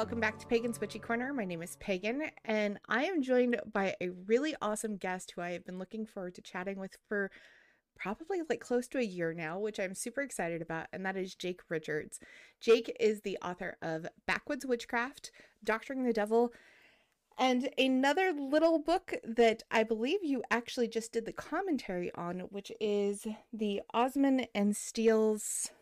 Welcome back to Pagan's Witchy Corner. My name is Pagan, and I am joined by a really awesome guest who I have been looking forward to chatting with for probably like close to a year now, which I'm super excited about, and that is Jake Richards. Jake is the author of Backwoods Witchcraft, Doctoring the Devil, and another little book that I believe you actually just did the commentary on, which is the Osmond and Steele's.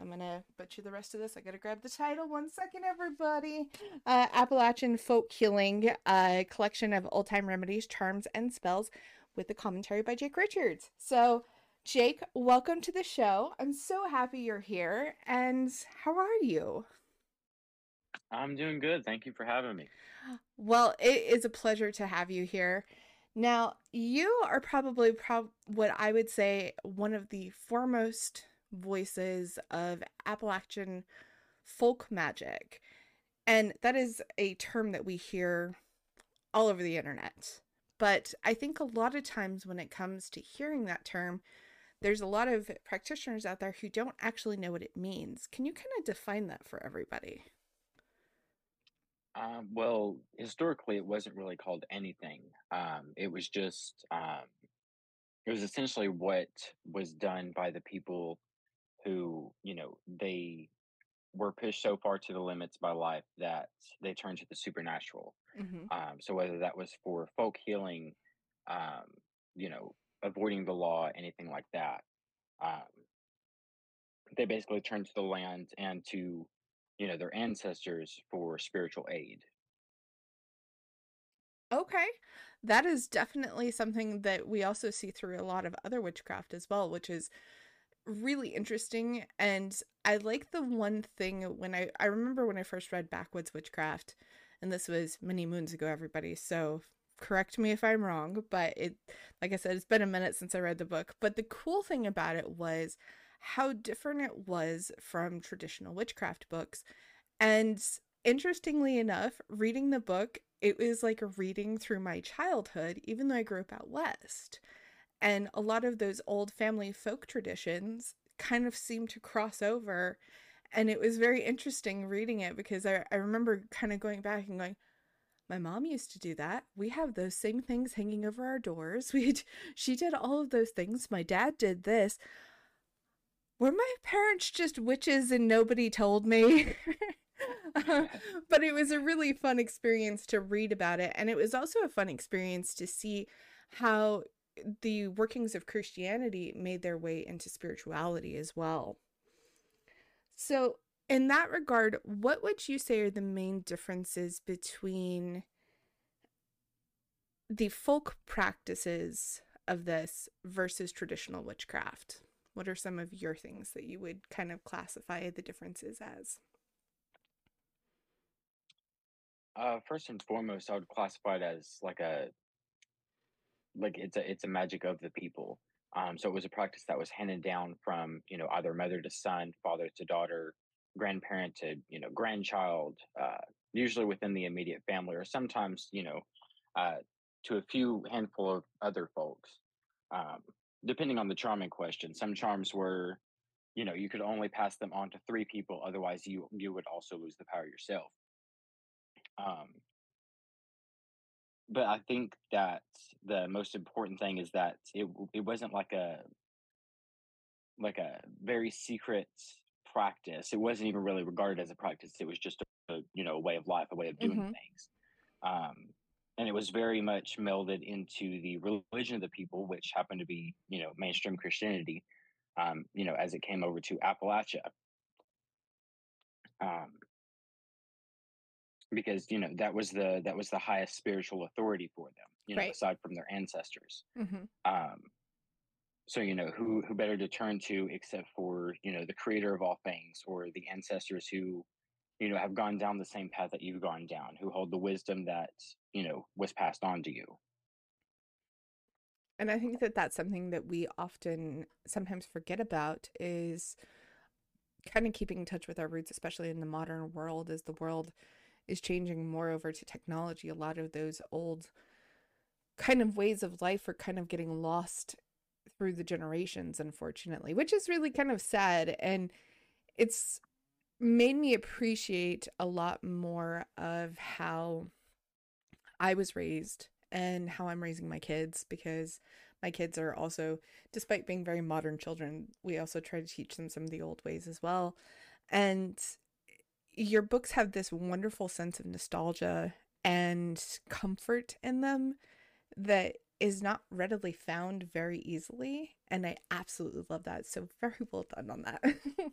I'm gonna butcher the rest of this. I gotta grab the title. One second, everybody. Uh, Appalachian Folk Healing, a collection of old time remedies, charms, and spells, with the commentary by Jake Richards. So, Jake, welcome to the show. I'm so happy you're here. And how are you? I'm doing good. Thank you for having me. Well, it is a pleasure to have you here. Now, you are probably prob- what I would say one of the foremost voices of Appalachian folk magic. And that is a term that we hear all over the internet. But I think a lot of times when it comes to hearing that term, there's a lot of practitioners out there who don't actually know what it means. Can you kind of define that for everybody? Um, well, historically, it wasn't really called anything. Um, it was just, um, it was essentially what was done by the people who, you know, they were pushed so far to the limits by life that they turned to the supernatural. hmm Um, so whether that was for folk healing, um, you know, avoiding the law, anything like that, um, they basically turned to the land and to, you know, their ancestors for spiritual aid. Okay. That is definitely something that we also see through a lot of other witchcraft as well, which is really interesting. And I like the one thing when I I remember when I first read Backwoods Witchcraft, and this was many moons ago, everybody. So correct me if I'm wrong, but it like I said, it's been a minute since I read the book. But the cool thing about it was how different it was from traditional witchcraft books. And interestingly enough, reading the book, it was like reading through my childhood, even though I grew up out west. And a lot of those old family folk traditions kind of seem to cross over. And it was very interesting reading it because I, I remember kind of going back and going, my mom used to do that. We have those same things hanging over our doors. We she did all of those things. My dad did this. Were my parents just witches and nobody told me? Uh, but it was a really fun experience to read about it. And it was also a fun experience to see how the workings of Christianity made their way into spirituality as well. So, in that regard, what would you say are the main differences between the folk practices of this versus traditional witchcraft? What are some of your things that you would kind of classify the differences as? Uh, first and foremost, I would classify it as like a like it's a it's a magic of the people. Um, so it was a practice that was handed down from you know either mother to son, father to daughter, grandparent to you know grandchild, uh, usually within the immediate family, or sometimes you know uh, to a few handful of other folks, um, depending on the charm in question. Some charms were you know you could only pass them on to three people, otherwise you you would also lose the power yourself. Um, but I think that the most important thing is that it it wasn't like a like a very secret practice. It wasn't even really regarded as a practice. It was just a, you know a way of life, a way of doing Mm-hmm. things. Um, and it was very much melded into the religion of the people, which happened to be you know mainstream Christianity. Um, you know, as it came over to Appalachia, um, because you know that was the that was the highest spiritual authority for them. You know, Right. aside from their ancestors. Mm-hmm. Um, so you know who who better to turn to except for you know the creator of all things or the ancestors who you know have gone down the same path that you've gone down who hold the wisdom that you know was passed on to you And I think that that's something that we often sometimes forget about is kind of keeping in touch with our roots, especially in the modern world, as the world is changing more over to technology. A lot of those old kind of ways of life are kind of getting lost through the generations, unfortunately, which is really kind of sad. And it's made me appreciate a lot more of how I was raised and how I'm raising my kids because my kids are also, despite being very modern children, we also try to teach them some of the old ways as well. And your books have this wonderful sense of nostalgia and comfort in them that is not readily found very easily. And I absolutely love that. So, very well done on that.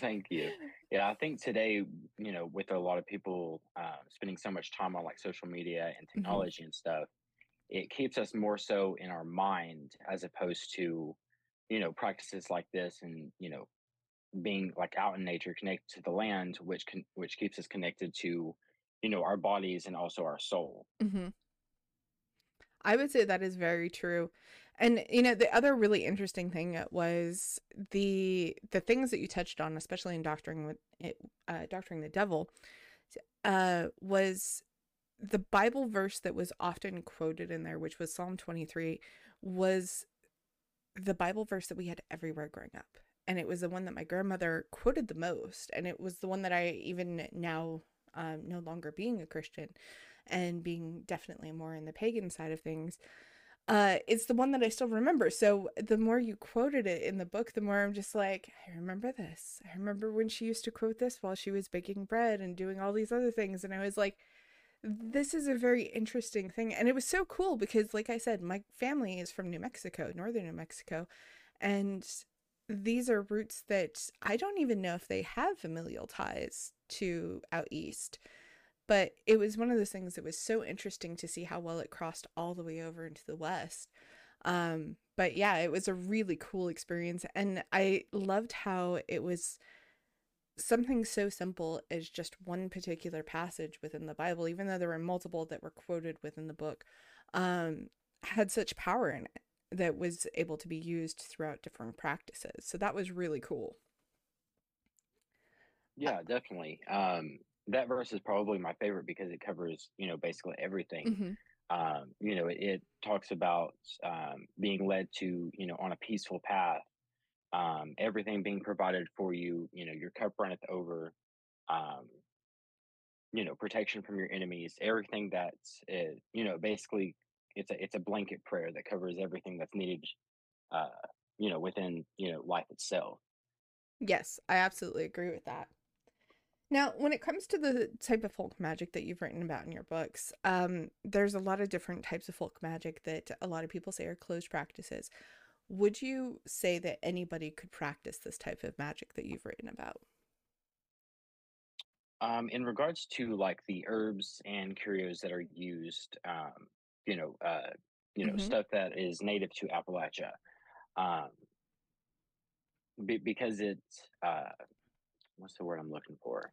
thank you yeah i think today you know with a lot of people uh, spending so much time on like social media and hmm technology and stuff it keeps us more so in our mind as opposed to you know practices like this and you know being like out in nature connected to the land which can which keeps us connected to you know our bodies and also our soul hmm I would say that is very true. And you know, the other really interesting thing was the the things that you touched on, especially in doctoring with it, uh, doctoring the devil, uh, was the Bible verse that was often quoted in there, which was Psalm 23, was the Bible verse that we had everywhere growing up. And it was the one that my grandmother quoted the most. And it was the one that I, even now, um, no longer being a Christian and being definitely more in the pagan side of things, uh, it's the one that I still remember. So the more you quoted it in the book, the more I'm just like, I remember this. I remember when she used to quote this while she was baking bread and doing all these other things. And I was like, this is a very interesting thing. And it was so cool because, like I said, my family is from New Mexico, northern New Mexico. And these are roots that I don't even know if they have familial ties to out east. But it was one of those things that was so interesting to see how well it crossed all the way over into the west. Um, but yeah, it was a really cool experience. And I loved how it was something so simple as just one particular passage within the Bible, even though there were multiple that were quoted within the book, um, had such power in it that was able to be used throughout different practices. So that was really cool. Yeah definitely. Um that verse is probably my favorite because it covers you know basically everything. Mhm, um you know it, it talks about um being led to you know on a peaceful path. Um, everything being provided for you, you know, your cup runneth over, um, you know, protection from your enemies, everything that's, uh, you know, basically it's a, it's a blanket prayer that covers everything that's needed, uh, you know, within, you know, life itself. Yes, I absolutely agree with that. Now, when it comes to the type of folk magic that you've written about in your books, um, there's a lot of different types of folk magic that a lot of people say are closed practices. Would you say that anybody could practice this type of magic that you've written about? Um, in regards to like the herbs and curios that are used, um, you know, uh, you know, hmm stuff that is native to Appalachia, um, be, because it's, uh, what's the word I'm looking for?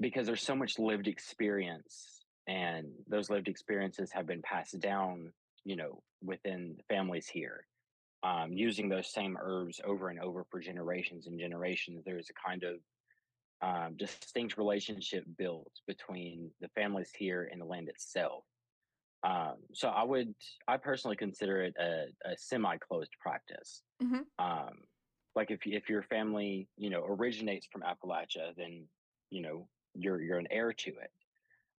because there's so much lived experience and those lived experiences have been passed down you know within families here um, using those same herbs over and over for generations and generations there's a kind of um, distinct relationship built between the families here and the land itself. Um, so i would i personally consider it a, a semi-closed practice. Hmm um, like if if your family you know originates from appalachia then you know you're you're an heir to it.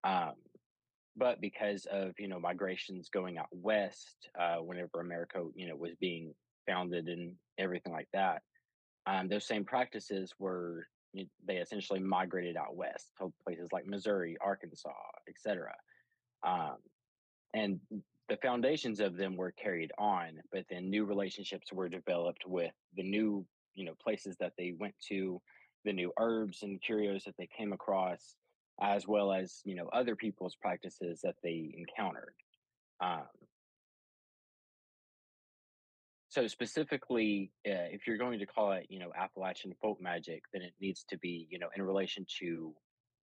Um, but because of you know migrations going out west uh, whenever america you know was being founded and everything like that um, those same practices were they essentially migrated out west to places like missouri arkansas etc um, and the foundations of them were carried on but then new relationships were developed with the new you know places that they went to the new herbs and curios that they came across as well as you know other people's practices that they encountered um, so specifically, uh, if you're going to call it, you know, Appalachian folk magic, then it needs to be, you know, in relation to,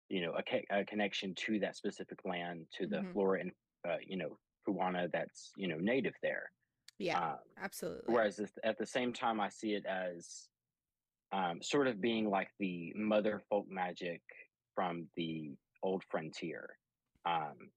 you know, a, ca- a connection to that specific land, to the hmm flora and, uh, you know, fauna that's, you know, native there. Yeah, Um, absolutely. whereas at the same time, I see it as um, sort of being like the mother folk magic from the old frontier. Um,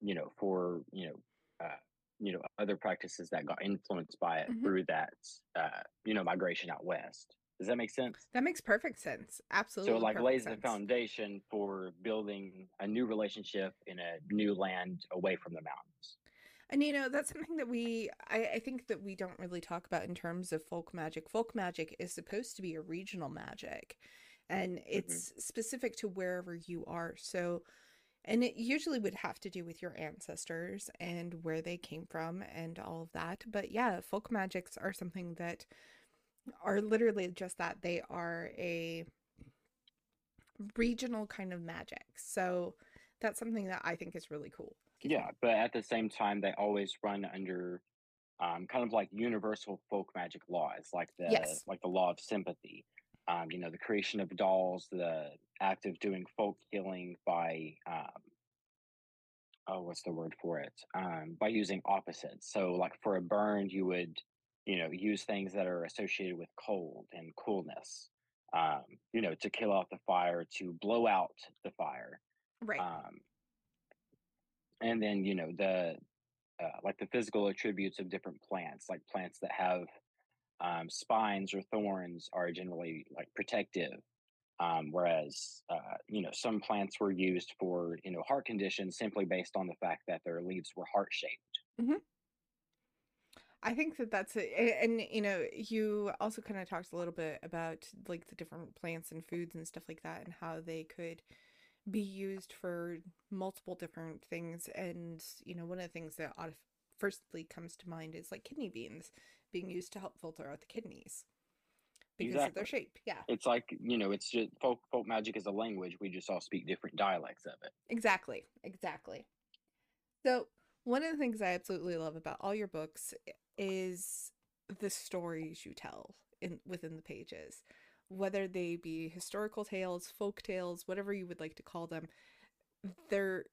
you know, for you know, uh, you know, other practices that got influenced by it hmm through that, uh, you know, migration out west. Does that make sense? That makes perfect sense. Absolutely so it like lays the foundation for building a new relationship in a new land away from the mountains. And you know, that's something that we I, I think that we don't really talk about in terms of folk magic. Folk magic is supposed to be a regional magic and hmm it's specific to wherever you are. So and it usually would have to do with your ancestors and where they came from and all of that. But yeah, folk magics are something that are literally just that. They are a regional kind of magic. So that's something that I think is really cool. Yeah, but at the same time, they always run under um, kind of like universal folk magic laws, like the Yes. like the law of sympathy. Um, you know, the creation of dolls, the act of doing folk healing by um, oh, what's the word for it? Um, by using opposites. So, like for a burn, you would you know use things that are associated with cold and coolness. Um, you know, to kill off the fire, to blow out the fire. Right. Um, and then you know the uh, like the physical attributes of different plants like plants that have um, spines or thorns are generally like protective um, whereas uh, you know some plants were used for you know heart conditions simply based on the fact that their leaves were heart shaped hmm I think that that's it. And, you know, you also kind of talked a little bit about like the different plants and foods and stuff like that and how they could be used for multiple different things. And, you know, one of the things that firstly comes to mind is like kidney beans being used to help filter out the kidneys because of their shape. Yeah, it's like you know it's just folk folk magic is a language we just all speak different dialects of it exactly. Exactly. So, one of the things I absolutely love about all your books is the stories you tell in within the pages, whether they be historical tales, folk tales, whatever you would like to call them. They're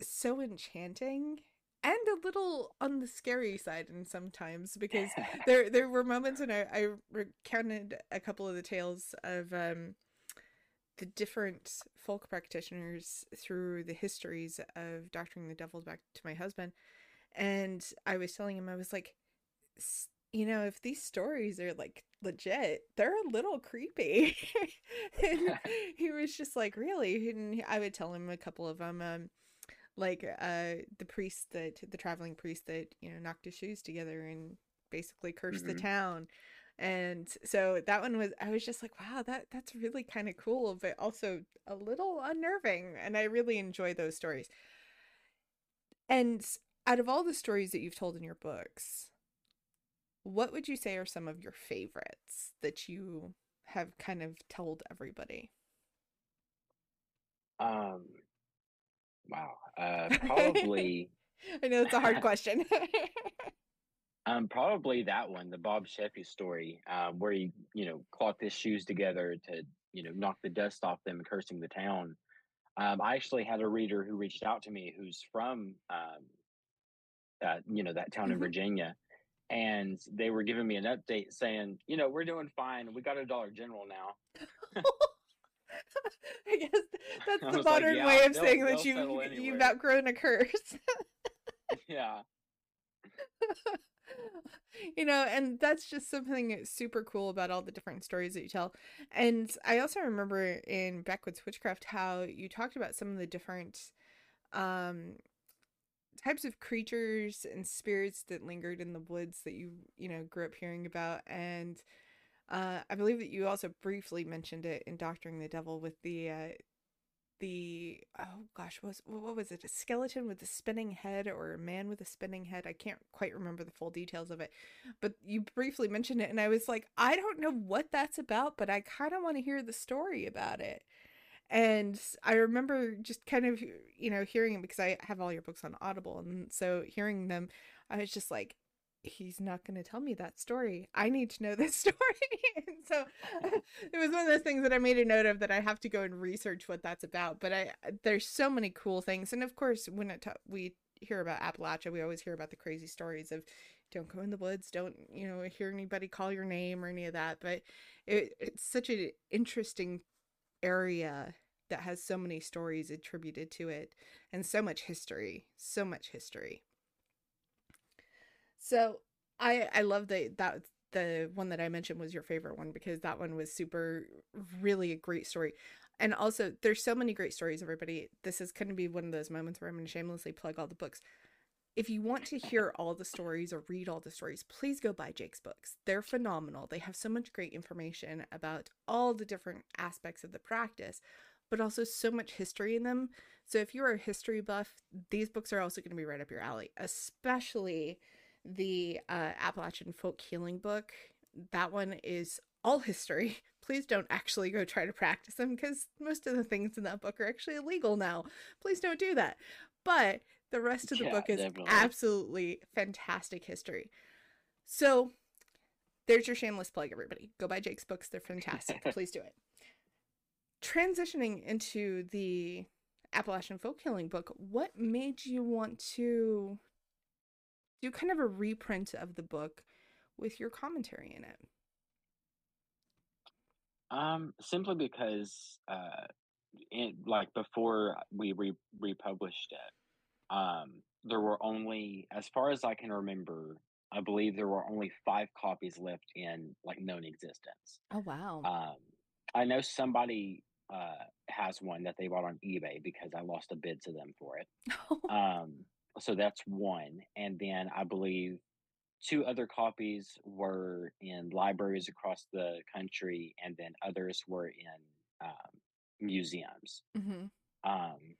so enchanting and a little on the scary side and sometimes because there there were moments when I, I recounted a couple of the tales of um the different folk practitioners through the histories of doctoring the devil back to my husband and i was telling him i was like "S- you know if these stories are like legit they're a little creepy. And he was just like really? And i would tell him a couple of them um like uh the priest that the traveling priest that you know knocked his shoes together and basically cursed the hmm town. And so that one was I was just like wow that that's really kind of cool but also a little unnerving and I really enjoy those stories. And out of all the stories that you've told in your books what would you say are some of your favorites that you have kind of told everybody? Um wow uh probably. I know it's a hard question Um, probably that one, the Bob Sheffey story, um, where he, you know, clocked his shoes together to, you know, knock the dust off them, cursing the town. Um, I actually had a reader who reached out to me who's from, um, uh, you know, that town in hmm Virginia, and they were giving me an update saying, you know, we're doing fine. We got a Dollar General now. I guess that's I the was like, modern yeah, way of saying that you've settle you've outgrown a curse. Yeah. you know, and that's just something super cool about all the different stories that you tell. And I also remember in Backwoods Witchcraft how you talked about some of the different um types of creatures and spirits that lingered in the woods that you, you know, grew up hearing about and uh I believe that you also briefly mentioned it in Doctoring the Devil with the uh the oh gosh what was what was it? A skeleton with a spinning head or a man with a spinning head? I can't quite remember the full details of it but you briefly mentioned it and i was like i don't know what that's about but i kind of want to hear the story about it. And i remember just kind of you know hearing it because i have all your books on audible and so hearing them i was just like he's not going to tell me that story. I need to know this story. and so it was one of those things that I made a note of that I have to go and research what that's about. But I there's so many cool things, and of course, when it ta- we hear about Appalachia, we always hear about the crazy stories of don't go in the woods, don't you know hear anybody call your name or any of that. But it, it's such an interesting area that has so many stories attributed to it and so much history, so much history. So I I love that that the one that I mentioned was your favorite one because that one was super really a great story. And also there's so many great stories everybody. This is to be one of those moments where I'm going to shamelessly plug all the books. If you want to hear all the stories or read all the stories, please go buy Jake's books. They're phenomenal. They have so much great information about all the different aspects of the practice, but also so much history in them. So if you're a history buff, these books are also going to be right up your alley, especially the uh, Appalachian folk healing book. That one is all history. Please don't actually go try to practice them because most of the things in that book are actually illegal now. Please don't do that. But the rest of the Yeah, book is definitely. absolutely fantastic history. So there's your shameless plug, everybody. Go buy Jake's books. They're fantastic. Please do it. Transitioning into the Appalachian folk healing book, what made you want to do kind of a reprint of the book with your commentary in it? Um, simply because, uh, in, like before we re republished it, um, there were only, as far as I can remember, I believe there were only five copies left in like known existence. Oh wow. Um, I know somebody uh has one that they bought on eBay because I lost a bid to them for it. Um, so that's one, and then I believe two other copies were in libraries across the country, and then others were in um, museums. hmm Um,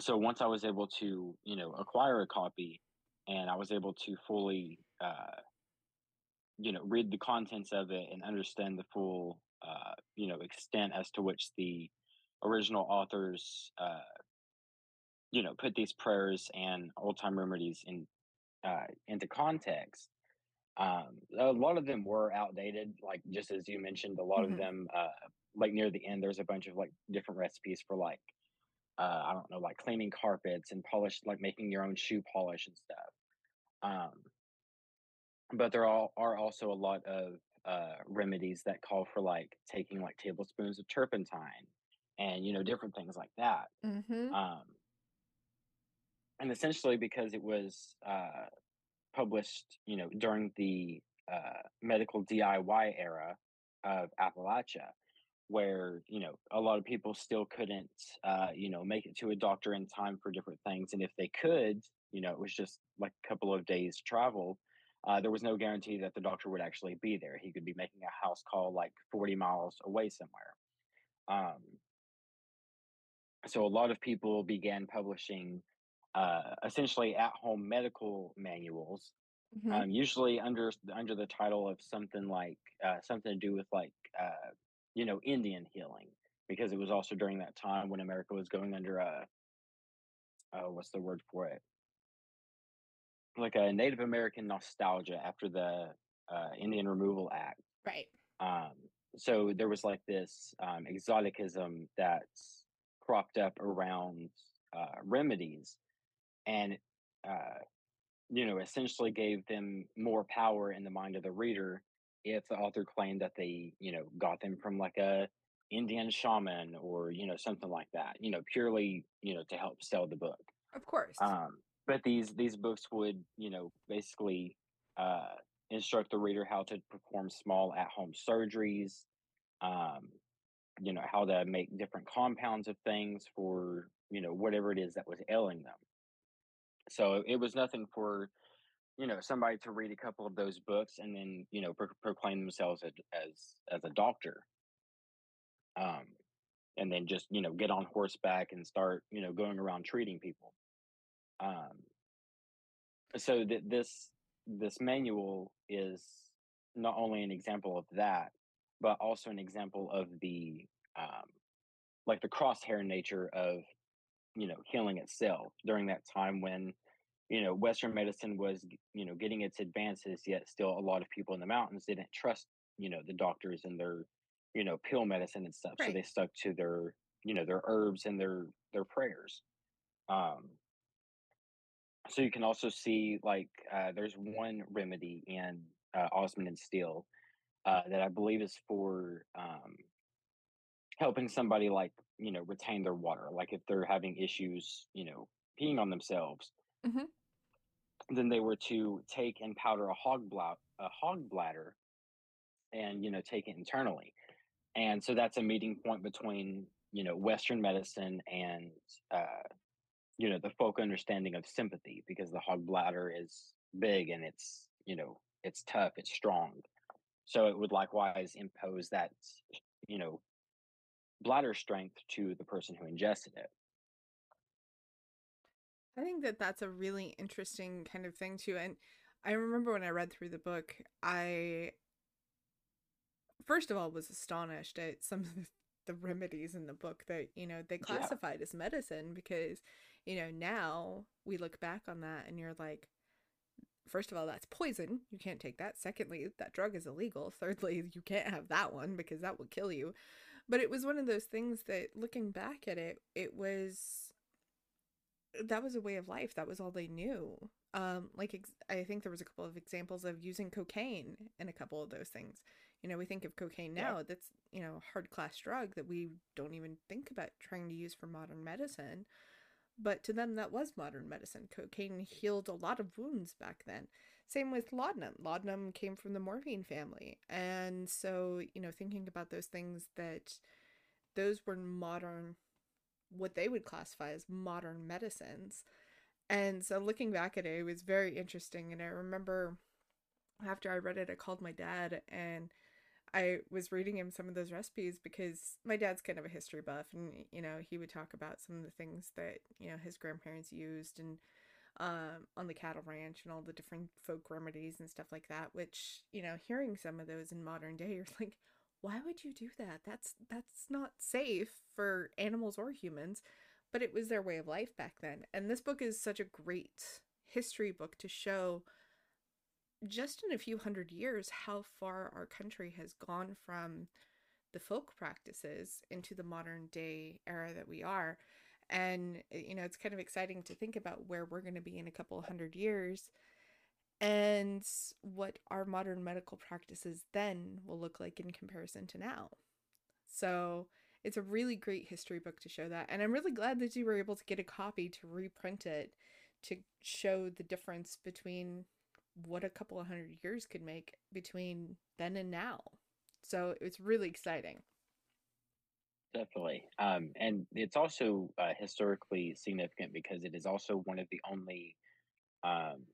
so once I was able to, you know, acquire a copy, and I was able to fully, uh, you know, read the contents of it and understand the full, uh, you know, extent as to which the original authors, uh, you know, put these prayers and old time remedies in uh, into context. Um, a lot of them were outdated, like just as you mentioned. A lot of Mhm. them, uh, like near the end, there's a bunch of like different recipes for like uh, I don't know, like cleaning carpets and polish, like making your own shoe polish and stuff. Um, but there all are also a lot of uh, remedies that call for like taking like tablespoons of turpentine and you know different things like that. hmm Um, and essentially because it was uh, published, you know, during the uh, medical DIY era of Appalachia, where you know a lot of people still couldn't, uh, you know, make it to a doctor in time for different things, and if they could, you know, it was just like a couple of days travel. Uh, there was no guarantee that the doctor would actually be there. He could be making a house call like 40 miles away somewhere. Um, so a lot of people began publishing uh, essentially at-home medical manuals hmm um, usually under under the title of something like uh, something to do with like uh, you know Indian healing because it was also during that time when America was going under a uh, what's the word for it like a Native American nostalgia after the uh, Indian Removal Act. Right. Um, so there was like this um, exoticism that's cropped up around uh, remedies and uh, you know, essentially gave them more power in the mind of the reader if the author claimed that they, you know, got them from like a Indian shaman or, you know, something like that, you know, purely, you know, to help sell the book. Of course. Um, but these these books would, you know, basically uh, instruct the reader how to perform small at-home surgeries, um, you know, how to make different compounds of things for, you know, whatever it is that was ailing them. So it was nothing for you know somebody to read a couple of those books and then you know pro- proclaim themselves as as as a doctor. Um and then just you know get on horseback and start you know going around treating people. Um so that this this manual is not only an example of that but also an example of the um like the crosshair nature of you know healing itself during that time when you know, Western medicine was, you know, getting its advances, yet still a lot of people in the mountains didn't trust, you know, the doctors and their, you know, pill medicine and stuff. So they stuck to their, you know, their herbs and their their prayers. Um, so you can also see like uh, there's one remedy in uh, Osmond and Steel uh, that I believe is for um, helping somebody like you know retain their water. Like if they're having issues, you know, peeing on themselves, hmm then they were to take and powder a hog bladder, a hog bladder, and you know take it internally. And so that's a meeting point between you know Western medicine and uh, you know the folk understanding of sympathy because the hog bladder is big and it's you know it's tough, it's strong. So it would likewise impose that you know bladder strength to the person who ingested it. I think that that's a really interesting kind of thing too. And I remember when I read through the book, I first of all was astonished at some of the, remedies in the book that, you know, they Yeah, classified as medicine because, you know, now we look back on that and you're like, first of all, that's poison. You can't take that. Secondly, that drug is illegal. Thirdly, you can't have that one because that will kill you. But it was one of those things that looking back at it, it was that was a way of life. That was all they knew. Um, like ex- I think there was a couple of examples of using cocaine in a couple of those things. You know, we think of cocaine yeah, now, that's, you know, hard class drug that we don't even think about trying to use for modern medicine. But to them, that was modern medicine. Cocaine healed a lot of wounds back then. Same with laudanum. Laudanum came from the morphine family. And so, you know, thinking about those things that those were modern what they would classify as modern medicines. And so looking back at it, it was very interesting. And I remember after I read it, I called my dad and I was reading him some of those recipes because my dad's kind of a history buff and you know, he would talk about some of the things that, you know, his grandparents used and um on the cattle ranch and all the different folk remedies and stuff like that, which, you know, hearing some of those in modern day, you're like, why would you do that? That's that's not safe for animals or humans, but it was their way of life back then. And this book is such a great history book to show just in a few hundred years how far our country has gone from the folk practices into the modern day era that we are. And, uh, you know, it's kind of exciting to think about where we're going to be in a couple hundred years and what our modern medical practices then will look like in comparison to now. So it's a really great history book to show that. And I'm really glad that you were able to get a copy to reprint it to show the difference between what a couple of hundred years could make between then and now. So it's really exciting. Definitely. Um, and it's also uh, historically significant because it is also one of the only um,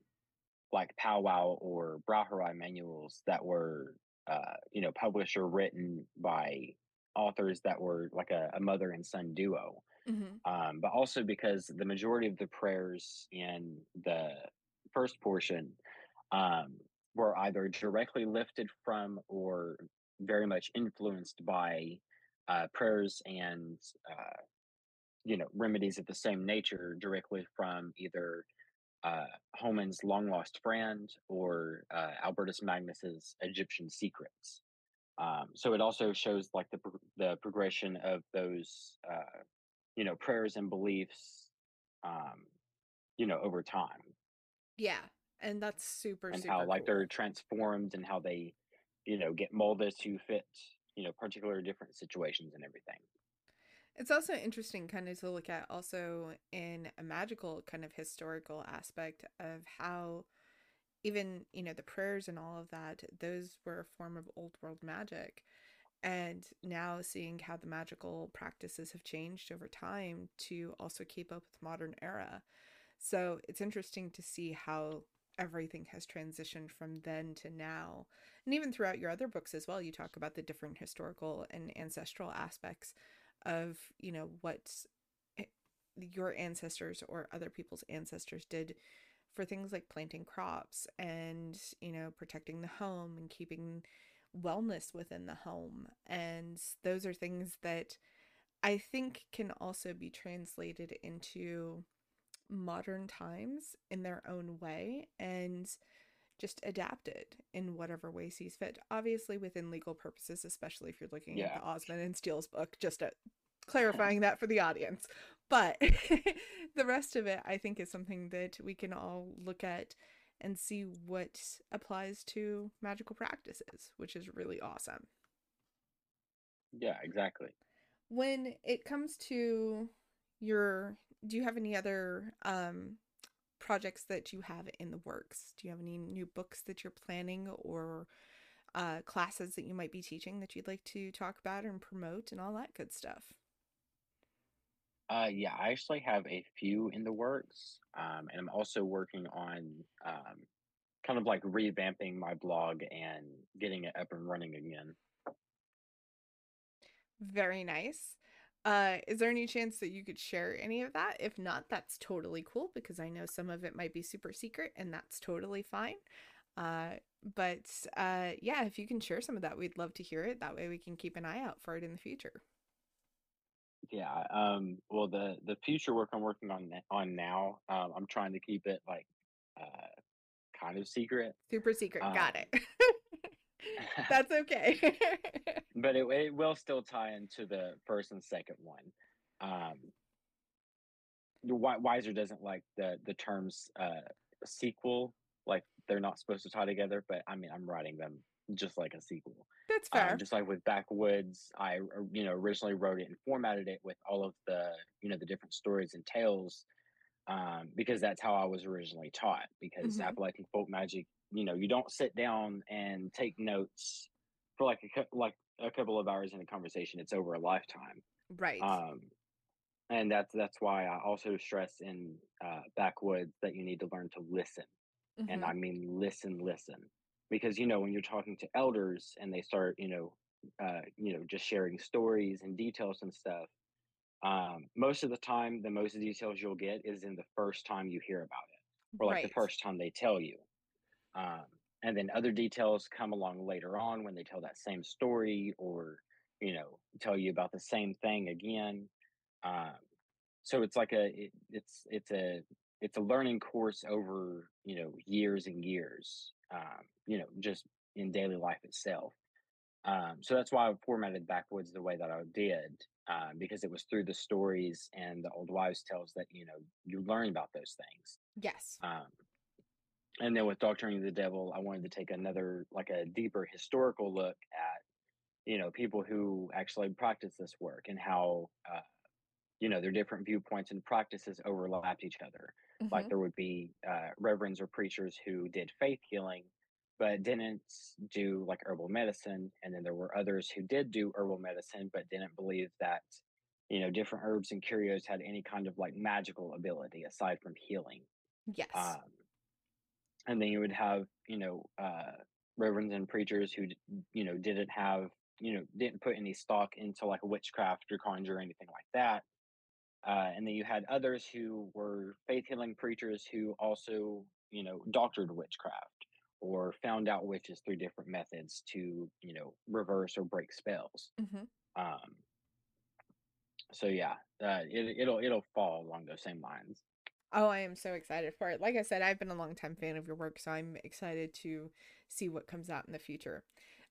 like powwow or Braucherei manuals that were, uh, you know, published or written by authors that were like a, a mother and son duo. hmm Um, but also because the majority of the prayers in the first portion um, were either directly lifted from or very much influenced by uh, prayers and uh, you know remedies of the same nature directly from either uh, Hohman's long lost friend or uh, Albertus Magnus's Egyptian secrets. Um, so it also shows like the pro- the progression of those uh, you know prayers and beliefs um, you know over time Yeah. And that's super, and how super like they're transformed and how they you know get molded to fit you know particular different situations and everything. It's also interesting kind of to look at also in a magical kind of historical aspect of how even, you know, the prayers and all of that, those were a form of old world magic. And now seeing how the magical practices have changed over time to also keep up with modern era. So it's interesting to see how everything has transitioned from then to now. And even throughout your other books as well, you talk about the different historical and ancestral aspects of, you know, what your ancestors or other people's ancestors did for things like planting crops and, you know, protecting the home and keeping wellness within the home. And those are things that I think can also be translated into modern times in their own way and just adapt it in whatever way sees fit. Obviously, within legal purposes, especially if you're looking Yeah. at the Osmond and Steele's book, just uh clarifying that for the audience. But the rest of it, I think, is something that we can all look at and see what applies to magical practices, which is really awesome. Yeah, exactly. When it comes to your, do you have any other um, projects that you have in the works? Do you have any new books that you're planning or uh, classes that you might be teaching that you'd like to talk about and promote and all that good stuff? Uh, yeah, I actually have a few in the works, um, and I'm also working on um, kind of like revamping my blog and getting it up and running again. Very nice. Uh, is there any chance that you could share any of that? If not, that's totally cool because I know some of it might be super secret and that's totally fine. Uh, but uh, yeah, if you can share some of that, we'd love to hear it. That way we can keep an eye out for it in the future. Yeah, um, well, the the future work I'm working on on now, um, I'm trying to keep it like uh, kind of secret. Super secret. Um, Got it. That's okay. but it, it will still tie into the first and second one. Um, the Weiser doesn't like the the terms uh, sequel, like they're not supposed to tie together. But I mean, I'm writing them just like a sequel. That's Um, fair. just like with Backwoods, I you know originally wrote it and formatted it with all of the you know the different stories and tales, um, because that's how I was originally taught. Because Mhm. Appalachian folk magic, you know, you don't sit down and take notes for like a like a couple of hours in a conversation. It's over a lifetime. Right. Um, and that's that's why I also stress in uh, Backwoods that you need to learn to listen and Mhm. I mean listen, listen, because you know when you're talking to elders and they start, you know, uh, you know, just sharing stories and details and stuff. Um, most of the time, the most details you'll get is in the first time you hear about it, or like the first time they tell you. Um, and then other details come along later on when they tell that same story, or you know, tell you about the same thing again. Um, so it's like a it, it's it's a it's a learning course over you know years and years um you know just in daily life itself um so that's why i formatted backwoods the way that i did um, because it was through the stories and the old wives tales that you know you learn about those things Yes. um and then with doctoring the devil i wanted to take another like a deeper historical look at you know people who actually practice this work and how uh, you know their different viewpoints and practices overlapped each other like Mhm. there would be uh, reverends or preachers who did faith healing but didn't do like herbal medicine and then there were others who did do herbal medicine but didn't believe that you know different herbs and curios had any kind of like magical ability aside from healing Yes. um, and then you would have you know uh, reverends and preachers who you know didn't have you know didn't put any stock into like witchcraft or conjure or anything like that uh, and then you had others who were faith healing preachers who also you know doctored witchcraft or found out witches through different methods to you know reverse or break spells Mhm. um so yeah uh, it, it'll it'll fall along those same lines Oh, I am so excited for it. Like I said, I've been a long time fan of your work, so I'm excited to see what comes out in the future.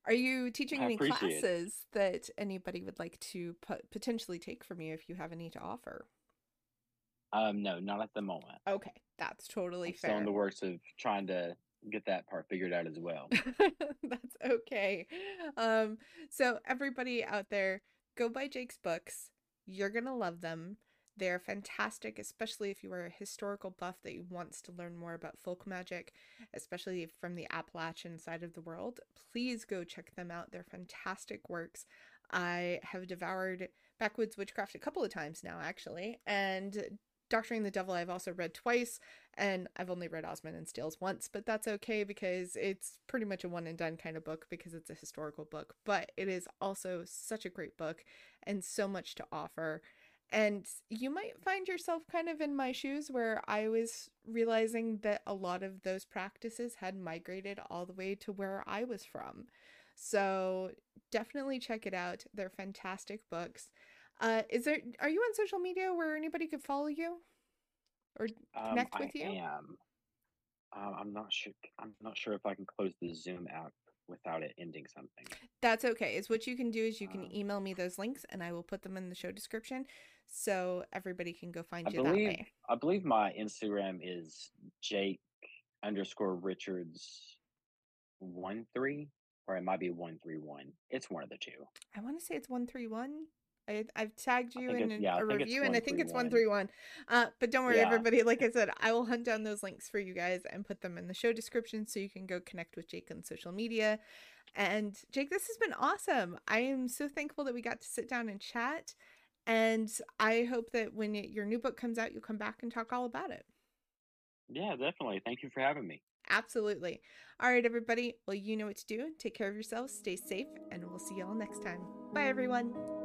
Are you teaching i any appreciate it classes that anybody would like to pot- potentially take from you if you have any to offer? um no not at the moment Okay, that's totally I'm still in the works of trying to get that part figured out as well. That's okay. Um, so everybody out there, go buy Jake's books. You're gonna love them. They're fantastic, especially if you are a historical buff that wants to learn more about folk magic, especially from the Appalachian side of the world. Please go check them out. They're fantastic works. I have devoured Backwoods Witchcraft a couple of times now, actually, and Doctoring the Devil I've also read twice, and I've only read Osmond and Steele's once, but that's okay because it's pretty much a one and done kind of book because it's a historical book. But it is also such a great book and so much to offer. And you might find yourself kind of in my shoes where I was realizing that a lot of those practices had migrated all the way to where I was from. So definitely check it out. They're fantastic books. Uh, is there are you on social media where anybody could follow you? or Um, connect I with you? am. Uh, I'm not sure. I'm not sure if I can close the Zoom app without it ending something. That's okay. Is what you can do is you can Um, email me those links and I will put them in the show description so everybody can go find I you that way. I believe my Instagram is Jake underscore Richards one three, or it might be one three one. It's one of the two. I want to say it's 131. I, I've tagged you in Yeah, a review and I think it's 131. 131. Uh, but don't worry, Yeah. everybody. Like I said, I will hunt down those links for you guys and put them in the show description so you can go connect with Jake on social media. And Jake, this has been awesome. I am so thankful that we got to sit down and chat. And I hope that when it, your new book comes out, you'll come back and talk all about it. Yeah, definitely. Thank you for having me. Absolutely. All right, everybody. Well, you know what to do. Take care of yourselves, stay safe, and we'll see y'all next time. Bye, everyone.